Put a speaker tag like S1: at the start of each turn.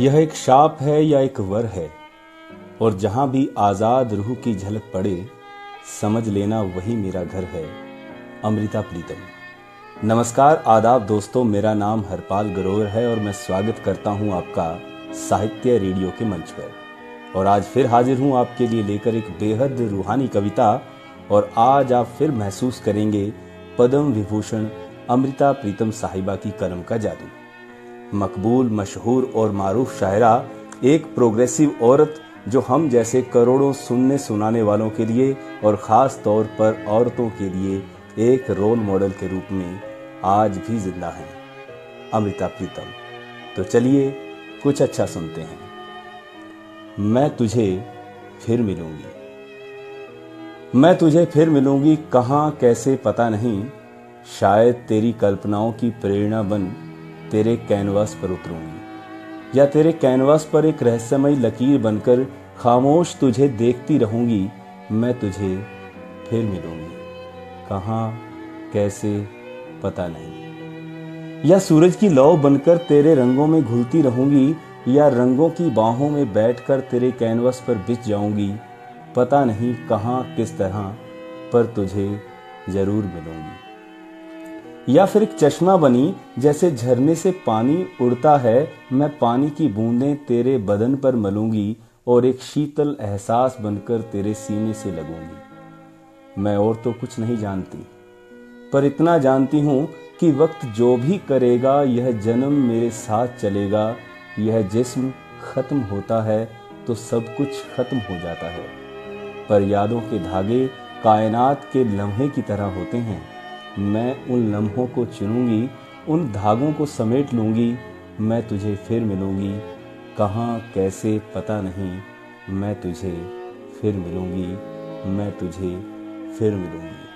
S1: यह एक शाप है या एक वर है, और जहाँ भी आज़ाद रूह की झलक पड़े, समझ लेना वही मेरा घर है, अमृता प्रीतम। नमस्कार आदाब दोस्तों, मेरा नाम हरपाल गरोर है, और मैं स्वागत करता हूँ आपका साहित्य रेडियो के मंच पर। और आज फिर हाजिर हूँ आपके लिए लेकर एक बेहद रूहानी कविता, और आज आप फिर महसूस करेंगे पद्म विभूषण अमृता प्रीतम साहिबा की कलम का जादू। मकबूल, मशहूर और मारूफ शायरा, एक प्रोग्रेसिव औरत जो हम जैसे करोड़ों सुनने सुनाने वालों के लिए और ख़ास तौर पर औरतों के लिए एक रोल मॉडल के रूप में आज भी ज़िंदा हैं। अमृता प्रीतम तो चलिए कुछ अच्छा सुनते हैं। मैं तुझे फिर मिलूँगी। मैं तुझे फिर मिलूँगी, कहाँ, कैसे, पता नहीं। शायद तेरी कल्पनाओं की प्रेरणा बन तेरे कैनवास पर उतरूँगी। या तेरे कैनवास पर एक रहस्यमय लकीर बनकर खामोश तुझे देखती रहूँगी, मैं तुझे फिर मिलूँगी। कहाँ, कैसे, पता नहीं। या सूरज की लौ बनकर तेरे रंगों में घुलती रहूँगी, या रंगों की बाहों में बैठकर तेरे कैनवस पर बिछ जाऊँगी, पता नहीं कहाँ, किस तरह, पर तुझे ज़रूर मिलूँगी। या फिर एक चश्मा बनी जैसे झरने से पानी उड़ता है, मैं पानी की बूंदें तेरे बदन पर मलूँगी और एक शीतल एहसास बनकर तेरे सीने से लगूँगी। मैं और तो कुछ नहीं जानती, पर इतना जानती हूँ कि वक्त जो भी करेगा, यह जन्म मेरे साथ चलेगा। यह जिस्म खत्म होता है तो सब कुछ खत्म हो जाता है। पर यादों के धागे कायनात के लम्हे की तरह होते हैं। मैं उन लम्हों को चुनूँगी, उन धागों को समेट लूँगी, मैं तुझे फिर मिलूँगी। कहाँ, कैसे, पता नहीं। मैं तुझे फिर मिलूँगी, मैं तुझे फिर मिलूँगी।